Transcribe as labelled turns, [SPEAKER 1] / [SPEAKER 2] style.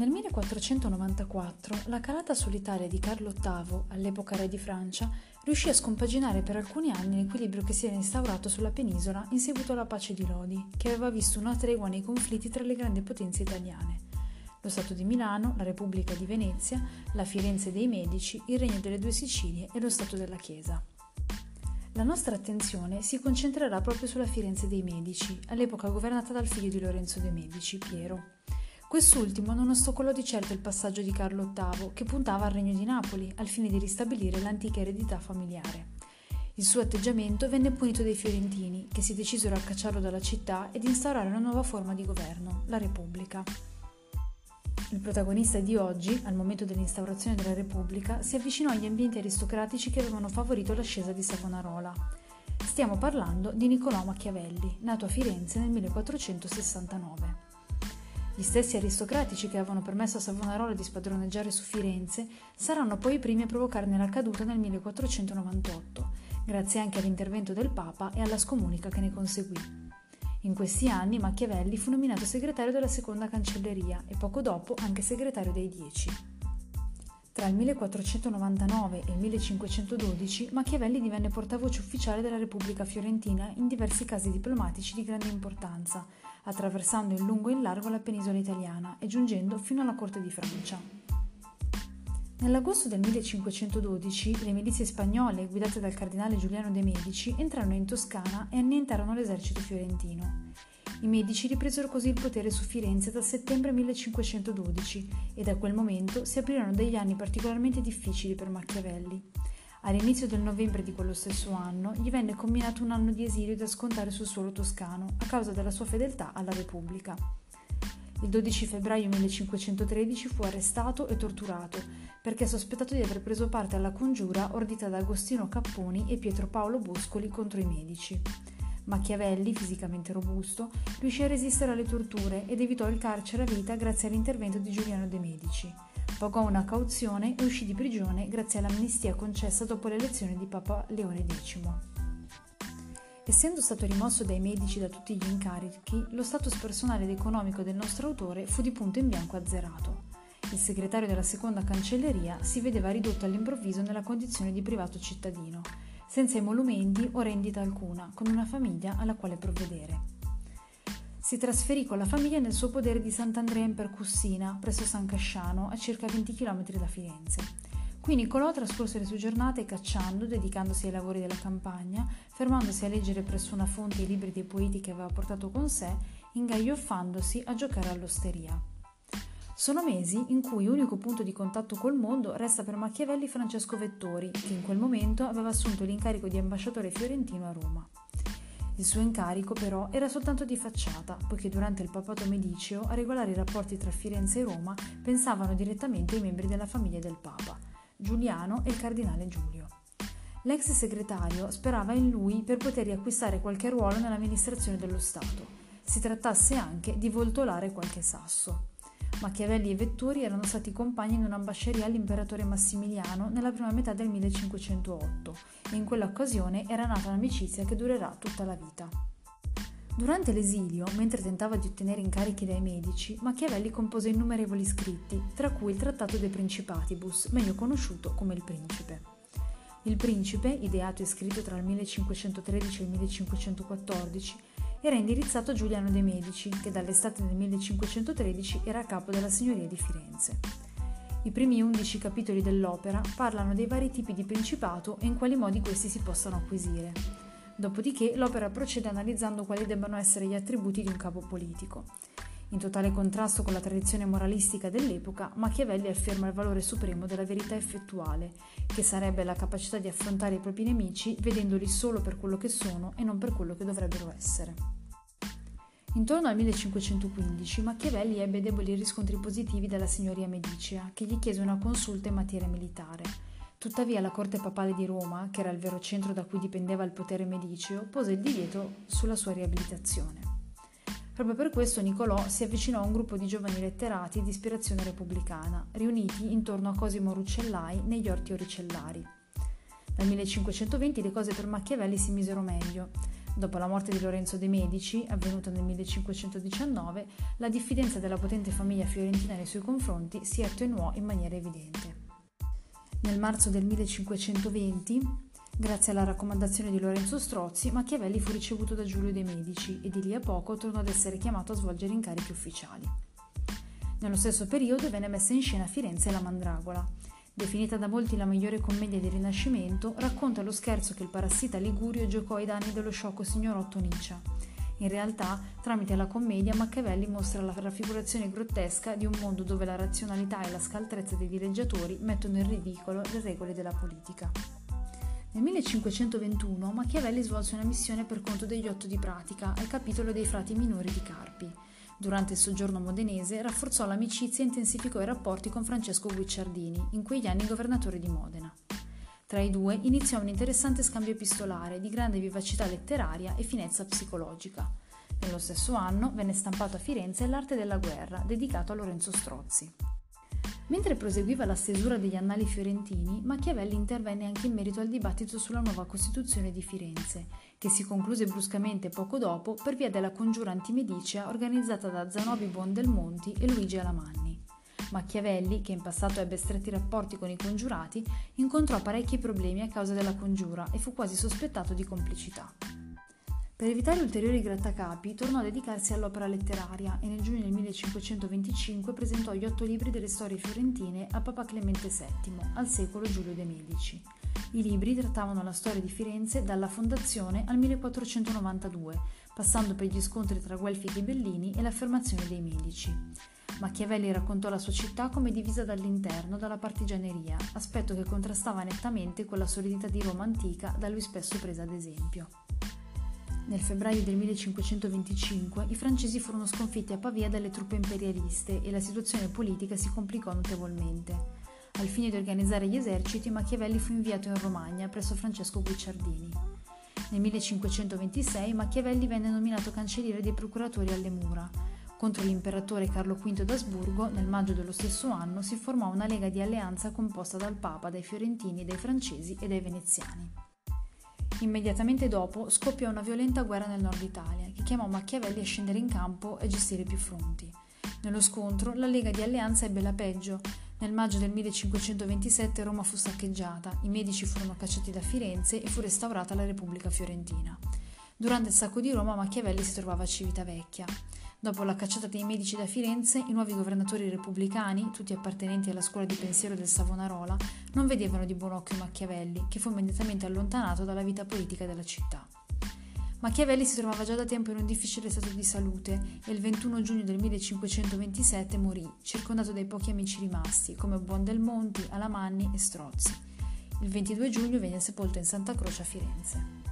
[SPEAKER 1] Nel 1494 la calata solitaria di Carlo VIII, all'epoca re di Francia, riuscì a scompaginare per alcuni anni l'equilibrio che si era instaurato sulla penisola in seguito alla pace di Lodi, che aveva visto una tregua nei conflitti tra le grandi potenze italiane. Lo Stato di Milano, la Repubblica di Venezia, la Firenze dei Medici, il Regno delle Due Sicilie e lo Stato della Chiesa. La nostra attenzione si concentrerà proprio sulla Firenze dei Medici, all'epoca governata dal figlio di Lorenzo de' Medici, Piero. Quest'ultimo non ostacolò di certo il passaggio di Carlo VIII, che puntava al regno di Napoli, al fine di ristabilire l'antica eredità familiare. Il suo atteggiamento venne punito dai fiorentini, che si decisero a cacciarlo dalla città ed instaurare una nuova forma di governo, la Repubblica. Il protagonista di oggi, al momento dell'instaurazione della Repubblica, si avvicinò agli ambienti aristocratici che avevano favorito l'ascesa di Savonarola. Stiamo parlando di Niccolò Machiavelli, nato a Firenze nel 1469. Gli stessi aristocratici che avevano permesso a Savonarola di spadroneggiare su Firenze saranno poi i primi a provocarne la caduta nel 1498, grazie anche all'intervento del Papa e alla scomunica che ne conseguì. In questi anni Machiavelli fu nominato segretario della seconda cancelleria e poco dopo anche segretario dei Dieci. Tra il 1499 e il 1512 Machiavelli divenne portavoce ufficiale della Repubblica Fiorentina in diversi casi diplomatici di grande importanza, attraversando in lungo e in largo la penisola italiana e giungendo fino alla corte di Francia. Nell'agosto del 1512 le milizie spagnole, guidate dal cardinale Giuliano de' Medici, entrarono in Toscana e annientarono l'esercito fiorentino. I Medici ripresero così il potere su Firenze dal settembre 1512 e da quel momento si aprirono degli anni particolarmente difficili per Machiavelli. All'inizio del novembre di quello stesso anno gli venne comminato un anno di esilio da scontare sul suolo toscano a causa della sua fedeltà alla Repubblica. Il 12 febbraio 1513 fu arrestato e torturato perché sospettato di aver preso parte alla congiura ordita da Agostino Capponi e Pietro Paolo Boscoli contro i medici. Machiavelli, fisicamente robusto, riuscì a resistere alle torture ed evitò il carcere a vita grazie all'intervento di Giuliano de' Medici pagò una cauzione e uscì di prigione grazie all'amnistia concessa dopo l'elezione di Papa Leone X. Essendo stato rimosso dai medici da tutti gli incarichi, lo status personale ed economico del nostro autore fu di punto in bianco azzerato. Il segretario della seconda cancelleria si vedeva ridotto all'improvviso nella condizione di privato cittadino, senza emolumenti o rendita alcuna, con una famiglia alla quale provvedere si trasferì con la famiglia nel suo podere di Sant'Andrea in Percussina, presso San Casciano, a circa 20 km da Firenze. Qui Niccolò trascorse le sue giornate cacciando, dedicandosi ai lavori della campagna, fermandosi a leggere presso una fonte i libri dei poeti che aveva portato con sé, ingaglioffandosi a giocare all'osteria. Sono mesi in cui unico punto di contatto col mondo resta per Machiavelli Francesco Vettori, che in quel momento aveva assunto l'incarico di ambasciatore fiorentino a Roma. Il suo incarico però era soltanto di facciata, poiché durante il papato mediceo a regolare i rapporti tra Firenze e Roma pensavano direttamente i membri della famiglia del Papa, Giuliano e il cardinale Giulio. L'ex segretario sperava in lui per poter riacquistare qualche ruolo nell'amministrazione dello Stato. Si trattasse anche di voltolare qualche sasso. Machiavelli e Vettori erano stati compagni in un'ambasceria all'imperatore Massimiliano nella prima metà del 1508 e in quell'occasione era nata un'amicizia che durerà tutta la vita. Durante l'esilio, mentre tentava di ottenere incarichi dai medici, Machiavelli compose innumerevoli scritti, tra cui il Trattato de Principatibus, meglio conosciuto come il Principe. Il Principe, ideato e scritto tra il 1513 e il 1514, era indirizzato a Giuliano de' Medici, che dall'estate del 1513 era a capo della signoria di Firenze. I primi undici capitoli dell'opera parlano dei vari tipi di principato e in quali modi questi si possano acquisire. Dopodiché l'opera procede analizzando quali debbano essere gli attributi di un capo politico. In totale contrasto con la tradizione moralistica dell'epoca, Machiavelli afferma il valore supremo della verità effettuale, che sarebbe la capacità di affrontare i propri nemici vedendoli solo per quello che sono e non per quello che dovrebbero essere. Intorno al 1515 Machiavelli ebbe deboli riscontri positivi dalla signoria medicea, che gli chiese una consulta in materia militare. Tuttavia la corte papale di Roma, che era il vero centro da cui dipendeva il potere mediceo, pose il divieto sulla sua riabilitazione. Proprio per questo Niccolò si avvicinò a un gruppo di giovani letterati di ispirazione repubblicana, riuniti intorno a Cosimo Ruccellai negli orti oricellari. Dal 1520 le cose per Machiavelli si misero meglio. Dopo la morte di Lorenzo de' Medici, avvenuta nel 1519, la diffidenza della potente famiglia fiorentina nei suoi confronti si attenuò in maniera evidente. Nel marzo del 1520, grazie alla raccomandazione di Lorenzo Strozzi, Machiavelli fu ricevuto da Giulio de' Medici e di lì a poco tornò ad essere chiamato a svolgere incarichi ufficiali. Nello stesso periodo venne messa in scena a Firenze La Mandragola, definita da molti la migliore commedia del Rinascimento, racconta lo scherzo che il parassita Ligurio giocò ai danni dello sciocco signorotto Niccia. In realtà, tramite la commedia, Machiavelli mostra la raffigurazione grottesca di un mondo dove la razionalità e la scaltrezza dei dileggiatori mettono in ridicolo le regole della politica. Nel 1521 Machiavelli svolse una missione per conto degli Otto di Pratica al capitolo dei frati minori di Carpi. Durante il soggiorno modenese rafforzò l'amicizia e intensificò i rapporti con Francesco Guicciardini, in quegli anni governatore di Modena. Tra i due iniziò un interessante scambio epistolare di grande vivacità letteraria e finezza psicologica. Nello stesso anno venne stampato a Firenze L'arte della guerra, dedicato a Lorenzo Strozzi. Mentre proseguiva la stesura degli annali fiorentini, Machiavelli intervenne anche in merito al dibattito sulla nuova Costituzione di Firenze, che si concluse bruscamente poco dopo per via della congiura antimedicea organizzata da Zanobi Buondelmonti e Luigi Alamanni. Machiavelli, che in passato ebbe stretti rapporti con i congiurati, incontrò parecchi problemi a causa della congiura e fu quasi sospettato di complicità. Per evitare ulteriori grattacapi, tornò a dedicarsi all'opera letteraria e nel giugno del 1525 presentò gli otto libri delle storie fiorentine a Papa Clemente VII, al secolo Giulio de' Medici. I libri trattavano la storia di Firenze dalla fondazione al 1492, passando per gli scontri tra Guelfi e Ghibellini e l'affermazione dei Medici. Machiavelli raccontò la sua città come divisa dall'interno dalla partigianeria, aspetto che contrastava nettamente con la solidità di Roma antica da lui spesso presa ad esempio. Nel febbraio del 1525 i francesi furono sconfitti a Pavia dalle truppe imperialiste e la situazione politica si complicò notevolmente. Al fine di organizzare gli eserciti, Machiavelli fu inviato in Romagna presso Francesco Guicciardini. Nel 1526 Machiavelli venne nominato cancelliere dei procuratori alle mura. Contro l'imperatore Carlo V d'Asburgo, nel maggio dello stesso anno, si formò una lega di alleanza composta dal Papa, dai fiorentini, dai francesi e dai veneziani. Immediatamente dopo scoppiò una violenta guerra nel nord Italia, che chiamò Machiavelli a scendere in campo e gestire più fronti. Nello scontro, la Lega di Alleanza ebbe la peggio. Nel maggio del 1527 Roma fu saccheggiata, i medici furono cacciati da Firenze e fu restaurata la Repubblica Fiorentina. Durante il sacco di Roma Machiavelli si trovava a Civitavecchia. Dopo la cacciata dei medici da Firenze, i nuovi governatori repubblicani, tutti appartenenti alla scuola di pensiero del Savonarola, non vedevano di buon occhio Machiavelli, che fu immediatamente allontanato dalla vita politica della città. Machiavelli si trovava già da tempo in un difficile stato di salute e il 21 giugno del 1527 morì, circondato dai pochi amici rimasti, come Buondelmonti, Alamanni e Strozzi. Il 22 giugno venne sepolto in Santa Croce a Firenze.